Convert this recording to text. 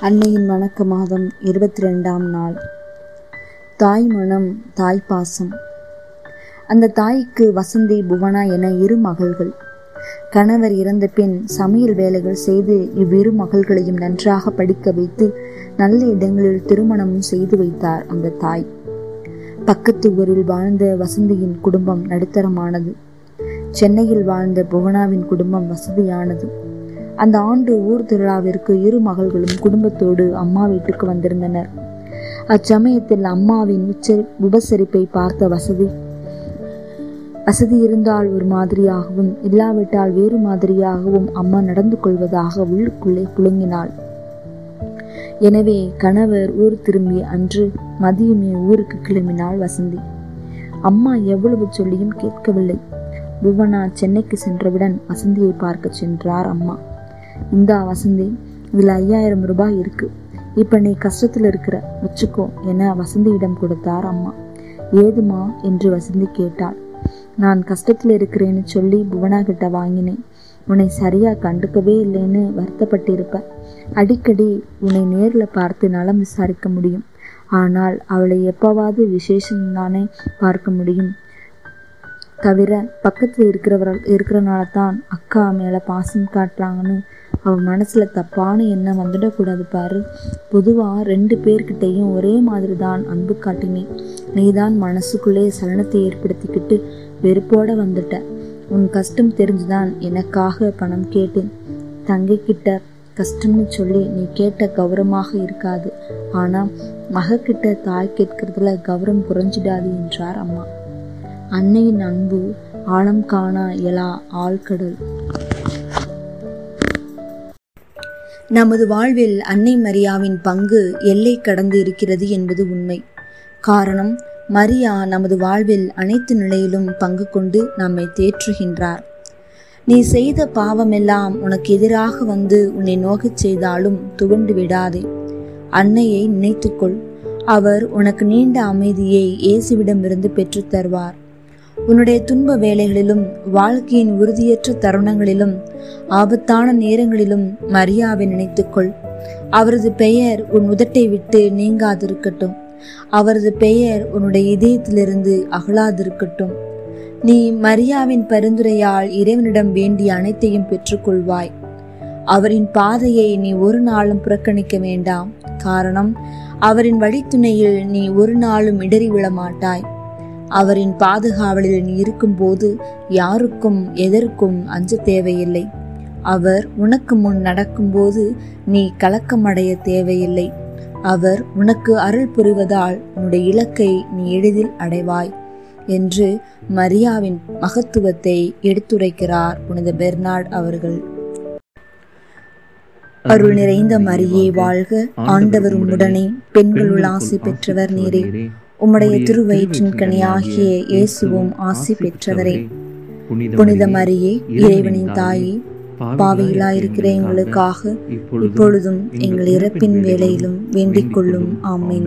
அன்னையின் வணக்க மாதம் இருபத்தி ரெண்டாம் நாள். தாய் மனம் தாய் பாசம். அந்த தாய்க்கு வசந்தி புவனா என இரு மகள்கள். கணவர் இறந்த பின் சமையல் வேலைகள் செய்து இவ்விரு மகள்களையும் நன்றாக படிக்க வைத்து நல்ல இடங்களில் திருமணமும் செய்து வைத்தார் அந்த தாய். பக்கத்து ஊரில் வாழ்ந்த வசந்தியின் குடும்பம் நடுத்தரமானது. சென்னையில் வாழ்ந்த புவனாவின் குடும்பம் வசதியானது. அந்த ஆண்டு ஊர் திருவிழாவிற்கு இரு மகள்களும் குடும்பத்தோடு அம்மா வீட்டுக்கு வந்திருந்தனர். அச்சமயத்தில் அம்மாவின் உச்சரி உபசரிப்பை பார்த்த வசதி வசதி இருந்தால் ஒரு மாதிரியாகவும் இல்லாவிட்டால் வேறு மாதிரியாகவும் அம்மா நடந்து கொள்வதாக உள்ளுக்குள்ளே புழுங்கினாள். எனவே கணவர் ஊர் திரும்பிய அன்று மதியமே ஊருக்கு கிளம்பினாள் வசந்தி. அம்மா எவ்வளவு சொல்லியும் கேட்கவில்லை. புவனா சென்னைக்கு சென்றவுடன் வசந்தியை பார்க்க சென்றார் அம்மா. இந்தா வசந்தி இதில் ஐயாயிரம் ரூபாய் இருக்கு. இப்ப நீ கஷ்டத்துல இருக்கிற வச்சுக்கோ என வசந்தியிடம் கொடுத்தார் அம்மா. ஏதுமா? என்று வசந்தி கேட்டாள். நான் கஷ்டத்தில் இருக்கிறேன்னு சொல்லி புவனா கிட்ட வாங்கினேன். உன்னை சரியா கண்டுக்கவே இல்லைன்னு வருத்தப்பட்டிருப்ப. அடிக்கடி உன்னை நேரில் பார்த்து நலம் விசாரிக்க முடியும். ஆனால் அவளை எப்பவாவது விசேஷம் தானே பார்க்க முடியும். தவிர பக்கத்தில் இருக்கிறவர்கள் இருக்கிறனால தான் அக்கா மேலே பாசம் காட்டுறாங்கன்னு அவன் மனசில் தப்பான எண்ணம் வந்துடக்கூடாது பாரு. பொதுவாக ரெண்டு பேர்கிட்டையும் ஒரே மாதிரி தான் அன்பு காட்டினேன் நீ தான் மனசுக்குள்ளே சலனத்தை ஏற்படுத்திக்கிட்டு வெறுப்போட வந்துட்ட. உன் கஷ்டம் தெரிஞ்சுதான் எனக்காக பணம் கேட்டேன். தங்கைக்கிட்ட கஷ்டம்னு சொல்லி நீ கேட்ட கௌரவமாக இருக்காது. ஆனால் மகக்கிட்ட தாய் கேட்கறதுல கௌரவம் குறைஞ்சிடாது என்றார் அம்மா. அன்னையின் அன்பு ஆழம் காணா எலா ஆழ்கடல். நமது வாழ்வில் அன்னை மரியாவின் பங்கு எல்லை கடந்து இருக்கிறது என்பது உண்மை. காரணம் மரியா நமது வாழ்வில் அனைத்து நிலையிலும் பங்கு கொண்டு நம்மை தேற்றுகின்றார். நீ செய்த பாவமெல்லாம் உனக்கு எதிராக வந்து உன்னை நோகச் செய்தாலும் துவண்டு விடாதே. அன்னையை நினைத்துக்கொள். அவர் உனக்கு நீண்ட அமைதியை இயேசுவிடமிருந்து பெற்றுத் தருவார். உன்னுடைய துன்ப வேலைகளிலும் வாழ்க்கையின் உறுதியற்ற தருணங்களிலும் ஆபத்தான நேரங்களிலும் மரியாவை நினைத்துக்கொள். அவரது பெயர் உன் உதட்டை விட்டு நீங்காதிருக்கட்டும். அவரது பெயர் உன்னுடைய இதயத்திலிருந்து அகலாதிருக்கட்டும். நீ மரியாவின் பரிந்துரையால் இறைவனிடம் வேண்டிய அனைத்தையும் பெற்றுக்கொள்வாய். அவரின் பாதையை நீ ஒரு நாளும் புறக்கணிக்க வேண்டாம். காரணம் அவரின் வழித்துணையில் நீ ஒரு நாளும் இடறி விழ மாட்டாய் அவரின் பாதுகாவலில் நீ இருக்கும்போது யாருக்கும் எதற்கும் அஞ்ச தேவையில்லை. அவர் உனக்கு முன் நடக்கும்போது நீ கலக்கமடைய தேவையில்லை. அவர் உனக்கு அருள் புரிவதால் உன்னுடைய இலக்கை நீ எளிதில் அடைவாய் என்று மரியாவின் மகத்துவத்தை எடுத்துரைக்கிறார் புனித பெர்னார்ட் அவர்கள். அருள் நிறைந்த மரியே வாழ்க. ஆண்டவர் உம்முடனே. பெண்களுள் ஆசி பெற்றவர் நீரே. உம்முடைய திருவயிற்றின் கனியாகிய இயேசுவும் ஆசி பெற்றவரே. புனித மரியே இறைவனின் தாயே பாவையிலாயிருக்கிற எங்களுக்காக இப்பொழுதும் எங்கள் இறப்பின் வேலையிலும் வேண்டிக் கொள்ளும். ஆமீன்.